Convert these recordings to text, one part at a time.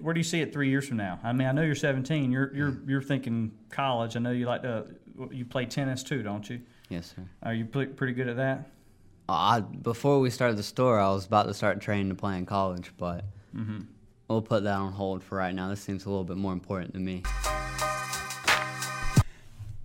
Where do you see it three years from now? I mean, I know you're 17. You're you're you're thinking college. I know you like to. You play tennis too, don't you? Yes, sir. Are you pretty good at that? I, before we started the store, I was about to start training to play in college, but Mm-hmm. we'll put that on hold for right now. This seems a little bit more important to me.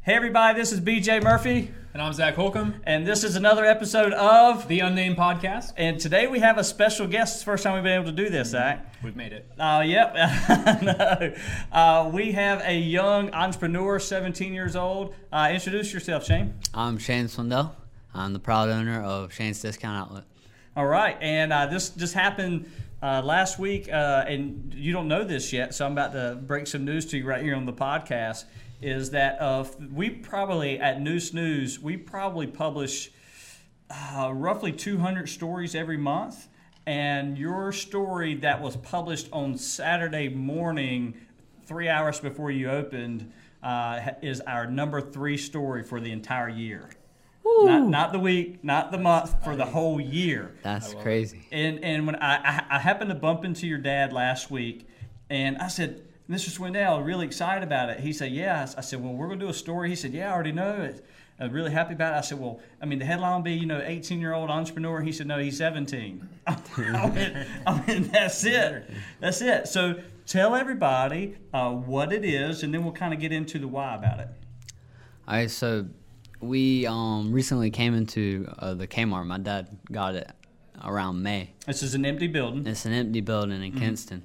Hey everybody, this is BJ Murphy, And I'm Zach Holcomb, and this is another episode of. the Unnamed Podcast. And today we have a special guest. It's the first time we've been able to do this, Zach. We've made it. Uh, yep. no. uh, we have a young entrepreneur, 17 years old. Uh, introduce yourself, Shane. I'm Shane Swindell. I'm the proud owner of Shane's Discount Outlet. All right, and uh, this just happened uh, last week, uh, and you don't know this yet, so I'm about to break some news to you right here on the podcast. Is that uh, we probably at Neuse News we probably publish uh, roughly 200 stories every month, and your story that was published on Saturday morning, three hours before you opened, uh, is our number three story for the entire year. Not, not the week, not the month, for the whole year. That's crazy. And and when I, I I happened to bump into your dad last week, and I said, Mr. Swindell, really excited about it. He said, Yeah. I said, Well, we're gonna do a story. He said, Yeah, I already know it. I'm really happy about it. I said, Well, I mean, the headline will be, you know, 18 year old entrepreneur. He said, No, he's 17. I went, I went, That's it. That's it. So tell everybody uh, what it is, and then we'll kind of get into the why about it. All right, so we um, recently came into uh, the Kmart. My dad got it around May. This is an empty building. It's an empty building in Kinston,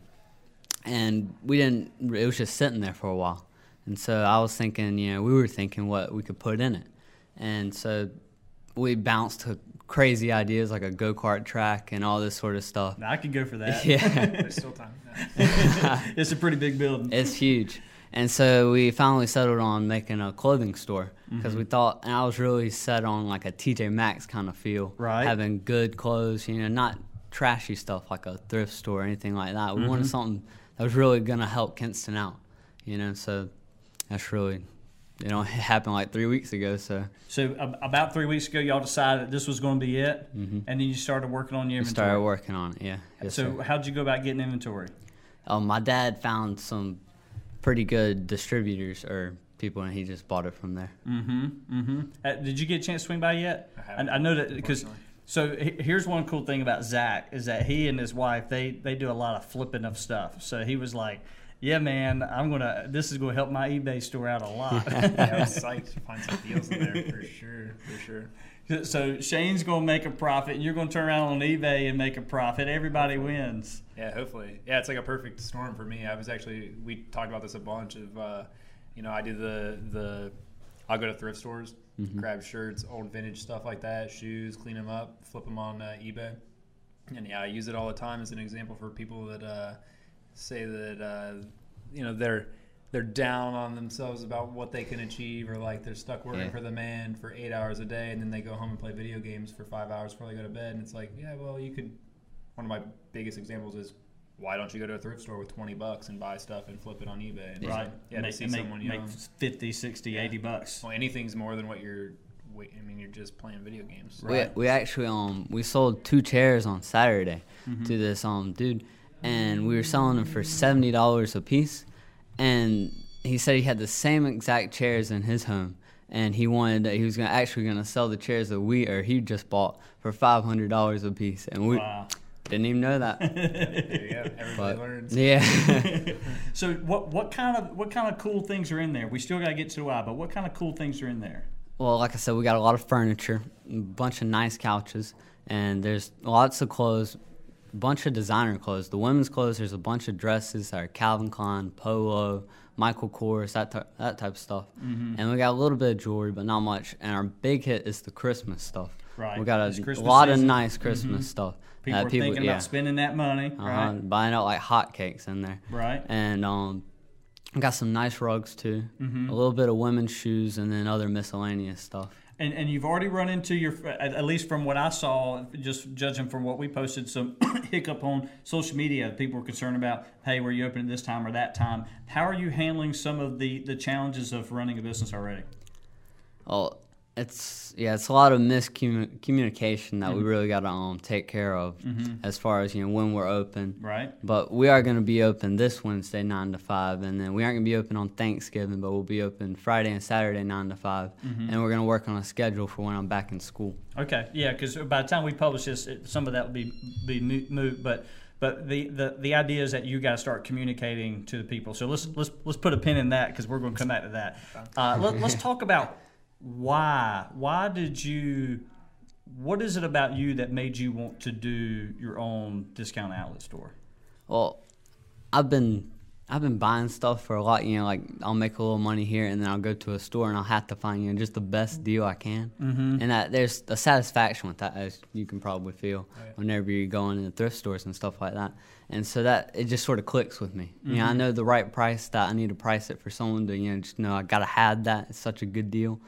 and we didn't. It was just sitting there for a while, and so I was thinking, you know, we were thinking what we could put in it, and so we bounced to crazy ideas like a go kart track and all this sort of stuff. I could go for that. Yeah, There's still time. it's a pretty big building. it's huge. And so we finally settled on making a clothing store because we mm-hmm. thought, and I was really set on like a TJ Maxx kind of feel, Right. Having good clothes, you know, not trashy stuff like a thrift store or anything like that. We wanted mm-hmm. something that was really gonna help Kinston out, you know. So that's really, you know, it happened like three weeks ago. So So about three weeks ago, y'all decided that this was going to be it, and then you started working on your we started working on it. Yeah. Yes, so sir. how'd you go about getting inventory? Um, my dad found some pretty good distributors or people, and he just bought it from there. Mm-hmm. Mm-hmm. Uh, did you get a chance to swing by yet? I I, I know that because. So here's one cool thing about Zach is that he and his wife they they do a lot of flipping of stuff. So he was like, "Yeah, man, I'm gonna. This is gonna help my eBay store out a lot." Yeah, I was psyched to find some deals in there for sure. For sure. so Shane's gonna make a profit, and you're gonna turn around on eBay and make a profit. Everybody wins. Yeah, hopefully. Yeah, it's like a perfect storm for me. I was actually we talked about this a bunch of uh, you know, I do the the I'll go to thrift stores, grab shirts, old vintage stuff like that, shoes, clean them up, flip them on uh, eBay. And yeah, I use it all the time as an example for people that uh, say that uh, you know they're they're down on themselves about what they can achieve, or like they're stuck working Yeah. for the man for eight hours a day, and then they go home and play video games for five hours before they go to bed. And it's like, yeah, well, you could. One of my biggest examples is why don't you go to a thrift store with 20 bucks and buy stuff and flip it on eBay? And Right. like, Yeah, make, to see make, someone, you make know. 50, 60, 80 bucks. Well, anything's more than what you're. wait- I mean, you're just playing video games. Right. We, we actually um we sold two chairs on Saturday to this um dude, and we were selling them for seventy dollars a piece, and he said he had the same exact chairs in his home, and he wanted that he was gonna actually gonna sell the chairs that we or he just bought for five hundred dollars a piece, and we Wow. Didn't even know that. Everybody but learns. yeah, So what what kind of what kind of cool things are in there? We still got to get to why, but what kind of cool things are in there? Well, like I said, we got a lot of furniture, a bunch of nice couches, and there's lots of clothes, a bunch of designer clothes. The women's clothes, there's a bunch of dresses that are Calvin Klein, Polo, Michael Kors, that that type of stuff. Mm-hmm. And we got a little bit of jewelry, but not much. And our big hit is the Christmas stuff. Right. We got It's a lot season. of nice mm-hmm. Christmas stuff. People that are thinking yeah, about spending that money, uh-huh, right? buying out like hotcakes in there Right. and um, got some nice rugs too. Mm-hmm. A little bit of women's shoes and then other miscellaneous stuff. And and you've already run into your at, at least from what I saw, just judging from what we posted, some hiccup on social media. People were concerned about, hey, were you open at this time or that time? How are you handling some of the the challenges of running a business already? Well, it's yeah, it's a lot of miscommunication that we really got to um take care of as far as you know when we're open. Right. But we are going to be open this Wednesday nine to five, and then we aren't going to be open on Thanksgiving, but we'll be open Friday and Saturday nine to 5 and we're going to work on a schedule for when I'm back in school. Okay, yeah, because by the time we publish this, it, some of that will be be moot, moot but but the, the, the idea is that you got to start communicating to the people. So let's let's let's put a pin in that because we're going to come back to that. Uh, let, let's talk about why why did you what is it about you that made you want to do your own discount outlet store? Well, I've been I've been buying stuff for a lot. You know, like I'll make a little money here, and then I'll go to a store and I'll have to find you know just the best deal I can. Mm-hmm. And that there's a satisfaction with that, as you can probably feel whenever you're going into thrift stores and stuff like that. And so that it just sort of clicks with me. You know, I know the right price that I need to price it for someone to you know just know I gotta have that. It's such a good deal,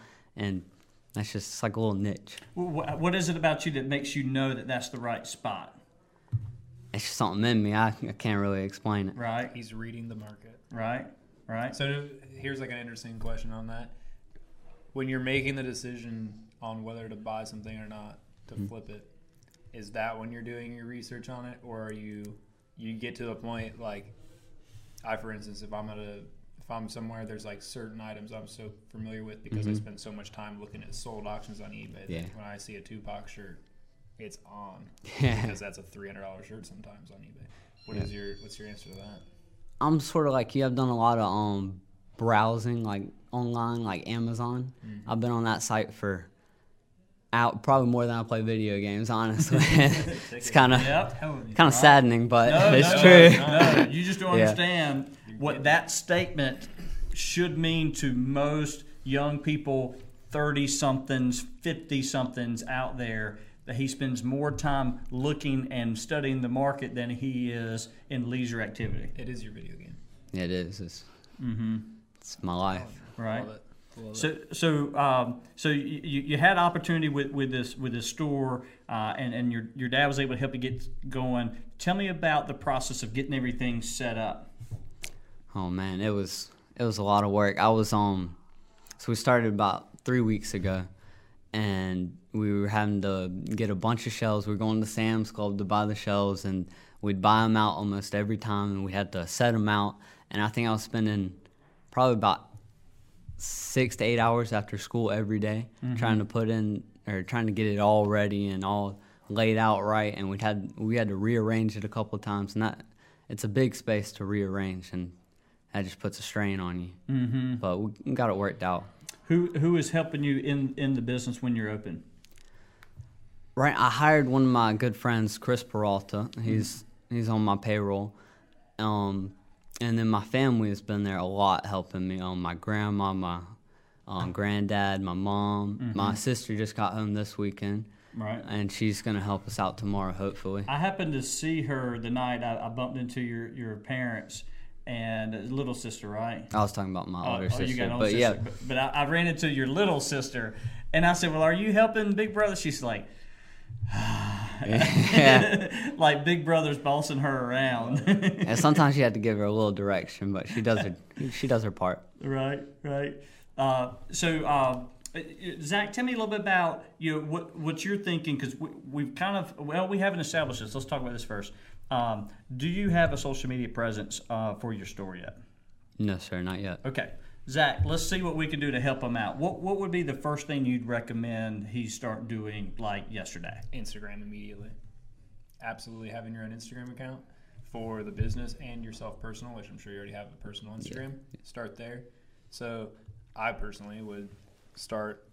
and that's just it's like a little niche. What is it about you that makes you know that that's the right spot? It's just something in me. I, I can't really explain it. Right, He's reading the market. right, right. So here's like an interesting question on that. When you're making the decision on whether to buy something or not to mm-hmm. flip it, is that when you're doing your research on it, or are you you get to the point like I, for instance, if I'm at a if I'm somewhere, there's like certain items I'm so familiar with because I spend so much time looking at sold auctions on eBay. Yeah. When I see a Tupac shirt, it's on because that's a three hundred dollar shirt sometimes on eBay. What is your what's your answer to that? I'm sort of like you. I've done a lot of um browsing, like online, like Amazon. I've been on that site for out probably more than I play video games. Honestly, it's kind of Yep. kind of saddening, but No, it's no, true. No, you just don't Yeah. understand what that statement should mean to most young people, 30 somethings, 50 somethings out there, that he spends more time looking and studying the market than he is in leisure activity. It is your video game. It is. It's, Mm-hmm. it's my life. Right. Love it. Love it. So, so, um, so you, you you had opportunity with, with this with this store, uh, and and your your dad was able to help you get going. Tell me about the process of getting everything set up. Oh man, it was it was a lot of work. I was um, so we started about three weeks ago, and we were having to get a bunch of shells. We were going to Sam's Club to buy the shells, and we'd buy them out almost every time, and we had to set them out. And I think I was spending probably about six to eight hours after school every day trying to put in or trying to get it all ready and all laid out right. And we had we had to rearrange it a couple of times, and that it's a big space to rearrange, and that just puts a strain on you. Mm-hmm. But we got it worked out. Who who is helping you in in the business when you're open? Right, I hired one of my good friends, Chris Peralta. He's he's on my payroll, um, and then my family has been there a lot, helping me. Um, my grandma, my um, granddad, my mom, my sister just got home this weekend, Right. and she's gonna help us out tomorrow, hopefully. I happened to see her the night I, I bumped into your your parents and uh, little sister, right? I was talking about my Oh, older oh, sister, you got an older but sister. yeah, But, but I, I ran into your little sister, and I said, "Well, are you helping Big Brother?" She's like, yeah. like Big Brother's bossing her around. and sometimes you have to give her a little direction, but she does her she does her part. right, right. Uh, so, uh, Zach, tell me a little bit about you know what what you're thinking because we, we've kind of well we haven't established this. Let's talk about this first. Um, do you have a social media presence uh, for your store yet? No, sir, not yet. Okay. Zach, let's see what we can do to help him out. What what would be the first thing you'd recommend he start doing like yesterday? Instagram immediately. Absolutely having your own Instagram account for the business and yourself personal, which I'm sure you already have a personal Instagram. Start there. So I personally would start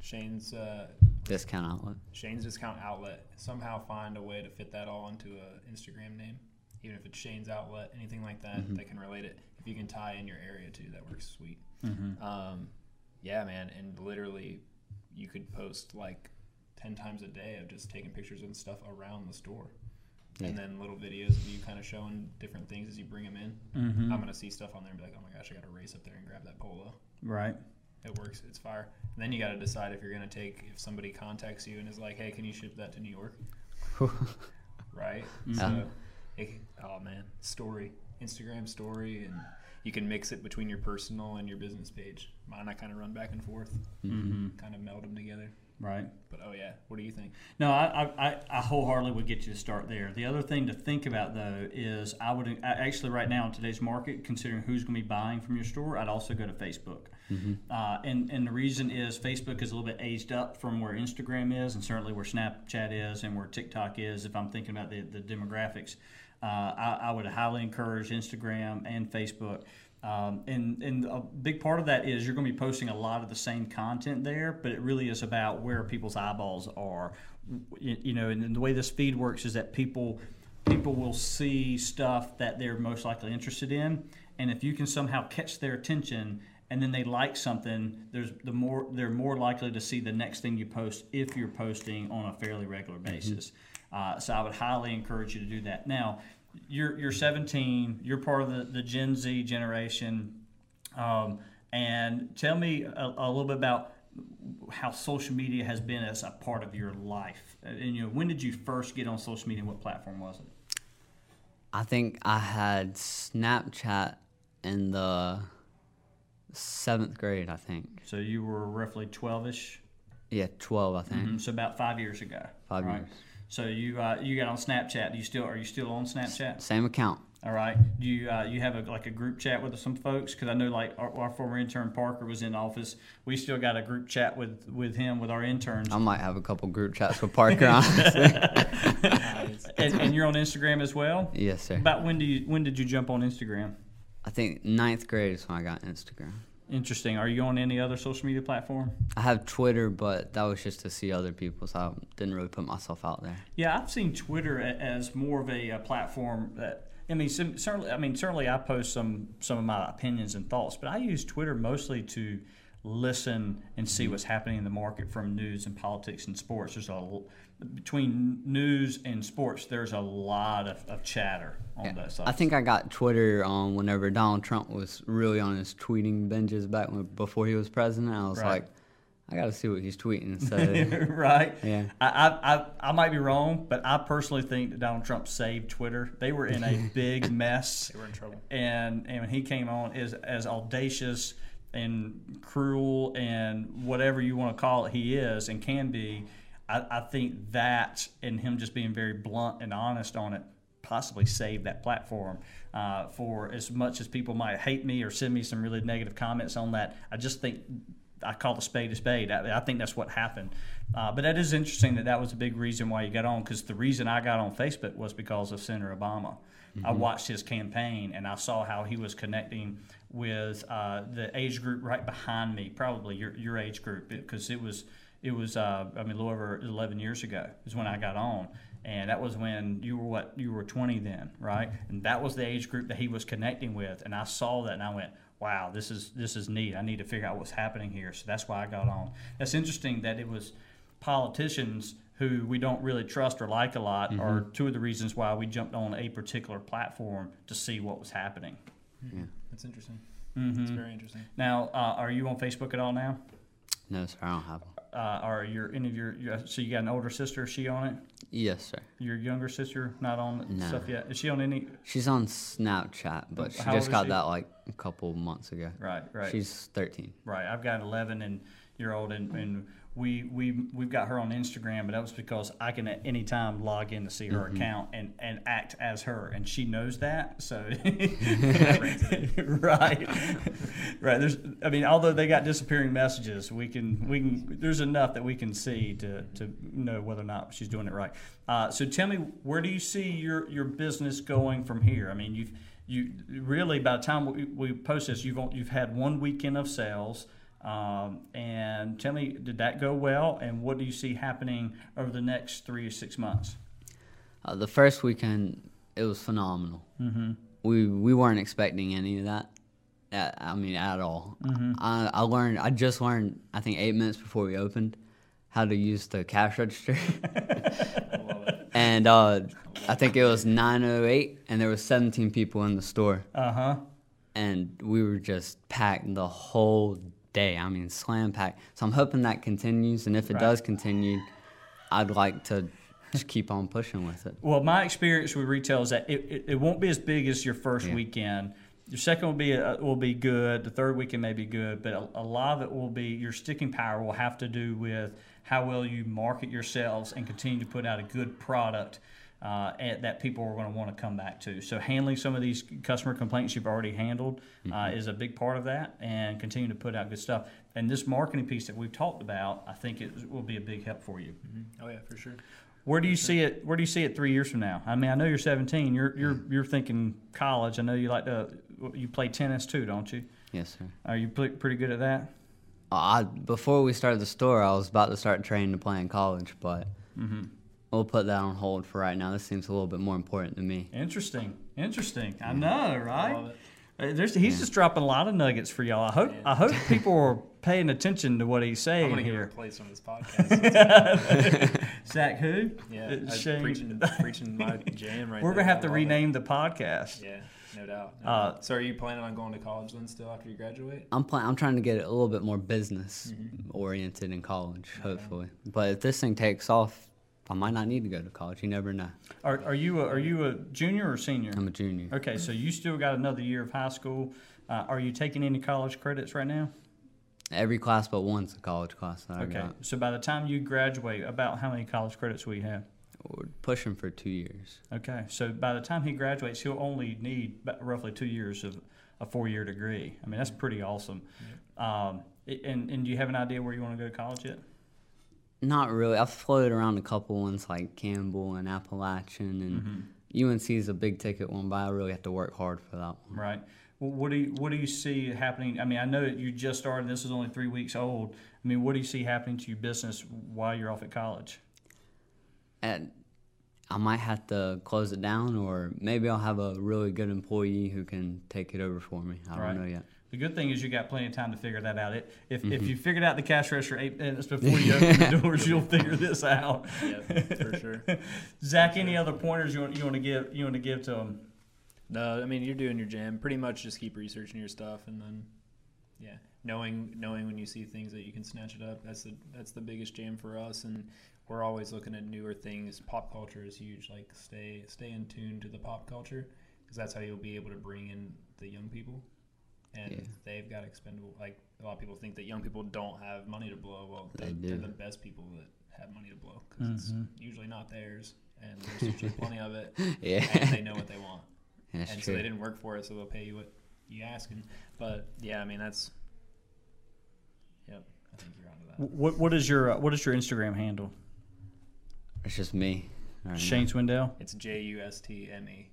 Shane's uh, Discount outlet. Shane's discount outlet. Somehow find a way to fit that all into a Instagram name, even if it's Shane's outlet, anything like that that can relate it. If you can tie in your area too, that works sweet. Um, yeah, man, and literally, you could post like ten times a day of just taking pictures and stuff around the store, and then little videos of you kind of showing different things as you bring them in. Mm-hmm. I'm gonna see stuff on there and be like, oh my gosh, I got to race up there and grab that polo. Right. It works. It's fire. And then you got to decide if you're gonna take if somebody contacts you and is like, hey, can you ship that to New York? right? Yeah. So, it, oh man, story, Instagram story, and you can mix it between your personal and your business page. Mine, I kind of run back and forth, Mm-hmm. kind of meld them together. Right. But oh yeah, what do you think? No, I, I, I wholeheartedly would get you to start there. The other thing to think about though is I would I actually right now in today's market, considering who's going to be buying from your store, I'd also go to Facebook. Uh, and and the reason is Facebook is a little bit aged up from where Instagram is, and certainly where Snapchat is, and where TikTok is. If I'm thinking about the the demographics, uh, I, I would highly encourage Instagram and Facebook. Um, and, and a big part of that is you're going to be posting a lot of the same content there, but it really is about where people's eyeballs are. You, you know, and the way this feed works is that people people will see stuff that they're most likely interested in, and if you can somehow catch their attention and then they like something, there's the more they're more likely to see the next thing you post if you're posting on a fairly regular basis. Uh, so I would highly encourage you to do that. Now, you're you're 17. You're part of the, the Gen Z generation, um, and tell me a, a little bit about how social media has been as a part of your life. And you know, when did you first get on social media? and What platform was it? I think I had Snapchat in the seventh grade. I think. So you were roughly 12ish. Yeah, twelve. I think. Mhm, So about five years ago. Five right? years. So you uh, you got on Snapchat. Do you still are you still on Snapchat? Same account. All right. Do you uh, you have a, like a group chat with some folks? Because I know like our, our former intern Parker was in office. We still got a group chat with with him with our interns. I might have a couple group chats with Parker. honestly. and, and you're on Instagram as well. yes, sir. About when do you when did you jump on Instagram? I think ninth grade is when I got Instagram. Interesting. Are you on any other social media platform? I have Twitter, but that was just to see other people, so I didn't really put myself out there. Yeah, I've seen Twitter as more of a, uh platform that. I mean, sim- certainly. I mean, certainly, I post some some of my opinions and thoughts, but I use Twitter mostly to listen and see what's happening in the market from news and politics and sports. There's a between news and sports. There's a lot of, of chatter on that side. I think I got Twitter um, whenever Donald Trump was really on his tweeting binges back when, before he was president. I was Right. like, I got to see what he's tweeting. So right? Yeah. I, I, I, I might be wrong, but I personally think that Donald Trump saved Twitter. They were in a big mess. They were in trouble. and and when he came on is as audacious and cruel and whatever you want to call it he is and can be I, I think that and him just being very blunt and honest on it possibly saved that platform uh, for as much as people might hate me or send me some really negative comments on that I just think I call the spade a spade. I, I think that's what happened. Uh, but that is interesting that that was a big reason why you got on because the reason I got on Facebook was because of Senator Obama. I watched his campaign and I saw how he was connecting with uh, the age group right behind me, probably your, your age group, because it was it was uh, I mean a little over 11 years ago is when I got on. And that was when you were what you were 20 then, right? And that was the age group that he was connecting with. And I saw that and I went, wow, this is this is neat. I need to figure out what's happening here. So that's why I got on. That's interesting that it was politicians who we don't really trust or like a lot are two of the reasons why we jumped on a particular platform to see what was happening. Yeah. That's interesting. Mm-hmm. It's very interesting. Now, uh, are you on Facebook at all now? no, sir, I don't have one. Uh, are your any of your, your so you got an older sister? Is she on it? Yes, sir. Your younger sister not on No. stuff yet? Is she on any? She's on Snapchat, but she How just got she? that like a couple months ago. Right, right. She's 13. Right. I've got an 11 and year old, and, and we we we've got her on Instagram, but that was because I can at any time log in to see her account and and act as her, and she knows that. So right, right. There's, I mean, although they got disappearing messages, we can we can. There's enough that we can see to to know whether or not she's doing it right. Uh, so tell me, where do you see your your business going from here? I mean, you've you really by the time we, we post this, you've you've had one weekend of sales. Um, and tell me, did that go well? And what do you see happening over the next three to six months? Uh, the first weekend, it was phenomenal. Mm-hmm. We we weren't expecting any of that. At, I mean, at all. I, I learned. I just learned. I think eight minutes before we opened, how to use the cash register. and uh, I think it was 9:08, and there was 17 people in the store, Uh huh. and we were just packed the whole day. I mean, slam packed. So I'm hoping that continues, and if it Right. does continue, I'd like to just keep on pushing with it. Well, my experience with retail is that it, it, it won't be as big as your first Yeah. weekend. Your second will be uh, will be good. The third weekend may be good, but a, a lot of it will be your sticking power will have to do with how well you market yourselves and continue to put out a good product uh, and that people are going to want to come back to. So handling some of these customer complaints you've already handled uh, Mm-hmm. is a big part of that, and continue to put out good stuff. And this marketing piece that we've talked about, I think it will be a big help for you. Oh yeah, for sure. Where do you see it? Where do you see it three years from now? I mean, I know you're 17. You're you're you're thinking college. I know you like to. You play tennis too, don't you? Yes, sir. Are you pretty good at that? I, before we started the store, I was about to start training to play in college, but Mm-hmm. We'll put that on hold for right now. This seems a little bit more important to me. Interesting. Interesting. I know, right? Love it. Uh, There's, he's just dropping a lot of nuggets for y'all. I hope I hope people are paying attention to what he's I'm saying gonna get here. replaced on this podcast. Zach, who? yeah, Uh, I Shane. preaching, preaching my jam right We're gonna have to love it. rename the podcast. Yeah, no doubt. no Uh, doubt. so, are you planning on going to college then, still after you graduate? I'm pl- I'm trying to get it a little bit more business oriented in college, hopefully. But if this thing takes off, I might not need to go to college. You never know. Are, are you a, are you a junior or senior? I'm a junior. Okay, so you still got another year of high school. Uh, are you taking any college credits right now? Every class but one's a college class that I Okay, got. so by the time you graduate, about how many college credits will you have? We're pushing for two years. Okay, so by the time he graduates, he'll only need roughly two years of a four-year degree. I mean, that's pretty awesome. Um, and and do you have an idea where you want to go to college yet? Not really. I've floated around a couple ones like Campbell and Appalachian, and mm-hmm. UNC is a big ticket one, but I really have to work hard for that one. Right. Well, what do you what do you see happening? I mean, I know that you just started. This is only three weeks old. I mean, what do you see happening to your business while you're off at college? And I might have to close it down, or maybe I'll have a really good employee who can take it over for me. I don't Right. know yet. The good thing is you got plenty of time to figure that out. It, if, Mm-hmm. if you figured out the cash register eight minutes before you open the doors, you'll figure this out. Yeah, for sure. Zach, any other pointers you want, you want to give you want to give to them? No, I mean you're doing your jam. Pretty much just keep researching your stuff, and then yeah, knowing knowing when you see things that you can snatch it up. That's the that's the biggest jam for us, and we're always looking at newer things. Pop culture is huge. Like stay stay in tune to the pop culture because that's how you'll be able to bring in the young people. And Yeah. they've got expendable. Like a lot of people think that young people don't have money to blow. Well, They they're, they're the best people that have money to blow because Mhm. it's usually not theirs, and there's usually plenty of it, Yeah, and they know what they want that's and so they didn't work for it, so they'll pay you what you asking. But yeah, I mean that's. Yep, I think you're onto that. What what is your uh, what is your Instagram handle? It's just me. right now. Shane Swindell. It's J U S T M E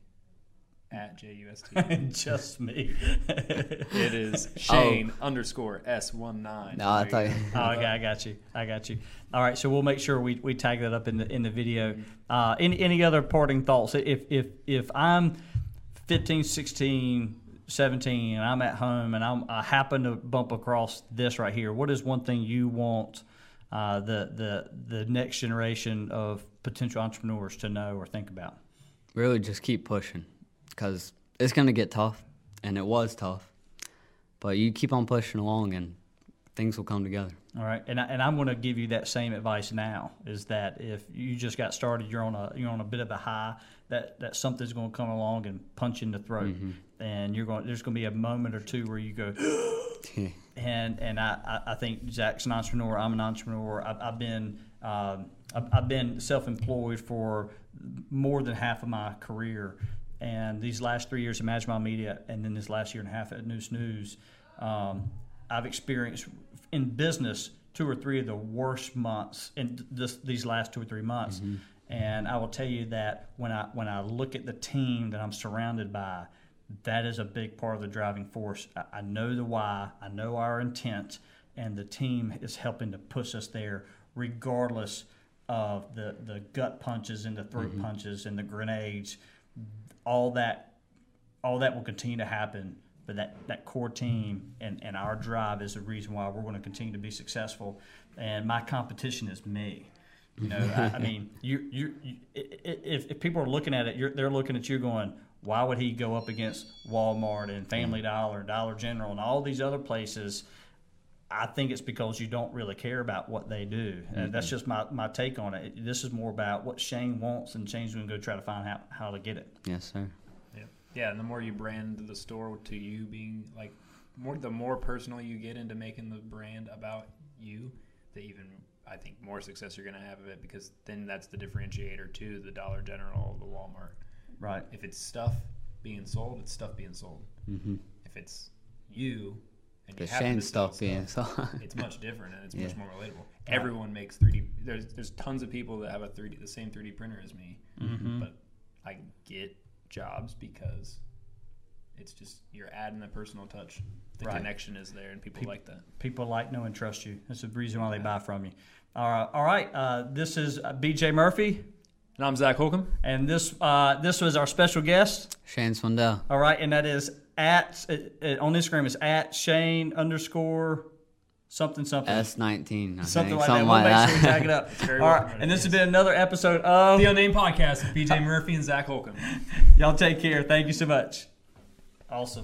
at J U S T. Just me. It is Shane underscore S one nine. No, I thought you. Oh, okay, I got you. I got you. All right, so we'll make sure we, we tag that up in the in the video. Uh, any any other parting thoughts? If if if I'm 15, 16, 17, and I'm at home and I'm, I happen to bump across this right here, what is one thing you want uh, the the the next generation of potential entrepreneurs to know or think about? really just keep pushing because it's going to get tough and it was tough but you keep on pushing along and things will come together All right, and I, and I'm going to give you that same advice now. Is that if you just got started, you're on a you're on a bit of a high. That that something's going to come along and punch in the throat, and you're going. There's going to be a moment or two where you go, and and I, I, I think Zach's an entrepreneur. I'm an entrepreneur. I've, I've been um, I've, I've been self-employed for more than half of my career, and these last three years at Magma Media, and then this last year and a half at Neuse News, um, I've experienced in business two or three of the worst months in this, these last two or three months. And I will tell you that when I when I look at the team that I'm surrounded by, that is a big part of the driving force. I, I know the why, I know our intent, and the team is helping to push us there, regardless of the, the gut punches and the throat punches and the grenades. All that all that will continue to happen. But that, that core team and, and our drive is the reason why we're going to continue to be successful. And my competition is me. You know, I, I mean, you, you, you, if, if people are looking at it, you're, they're looking at you going, why would he go up against Walmart and Family mm-hmm. Dollar, Dollar General, and all these other places? I think it's because you don't really care about what they do. And that's just my, my take on it. This is more about what Shane wants, and Shane's going to go try to find out how to get it. yes sir Yeah, Yeah, and the more you brand the store to you being like more the more personal you get into making the brand about you, the even I think more success you're gonna have of it because then that's the differentiator to the Dollar General, the Walmart. Right. If it's stuff being sold, it's stuff being sold. Mm-hmm. If it's you and The you happen Shane to sell stuff being so. it's much different and it's much more relatable. Everyone makes 3D. There's there's tons of people that have a 3D the same 3D printer as me, Mm-hmm. but I get jobs because it's just you're adding the personal touch. The Right. connection is there, and people like that. People like, know, and trust you. That's the reason why they buy from you. All right. All right. Uh, this is uh, BJ Murphy, And I'm Zach Holcomb. and this uh, this was our special guest. Shane Swindell. All right, and that is at uh, uh, on Instagram is at Shane underscore something something. S19. Something think. like Something that. We'll like make that. sure we tag it up. very All well right, promoted, and this has been another episode of The Unnamed Podcast with BJ Murphy and Zach Holcomb. Y'all take care. Thank you so much. Awesome.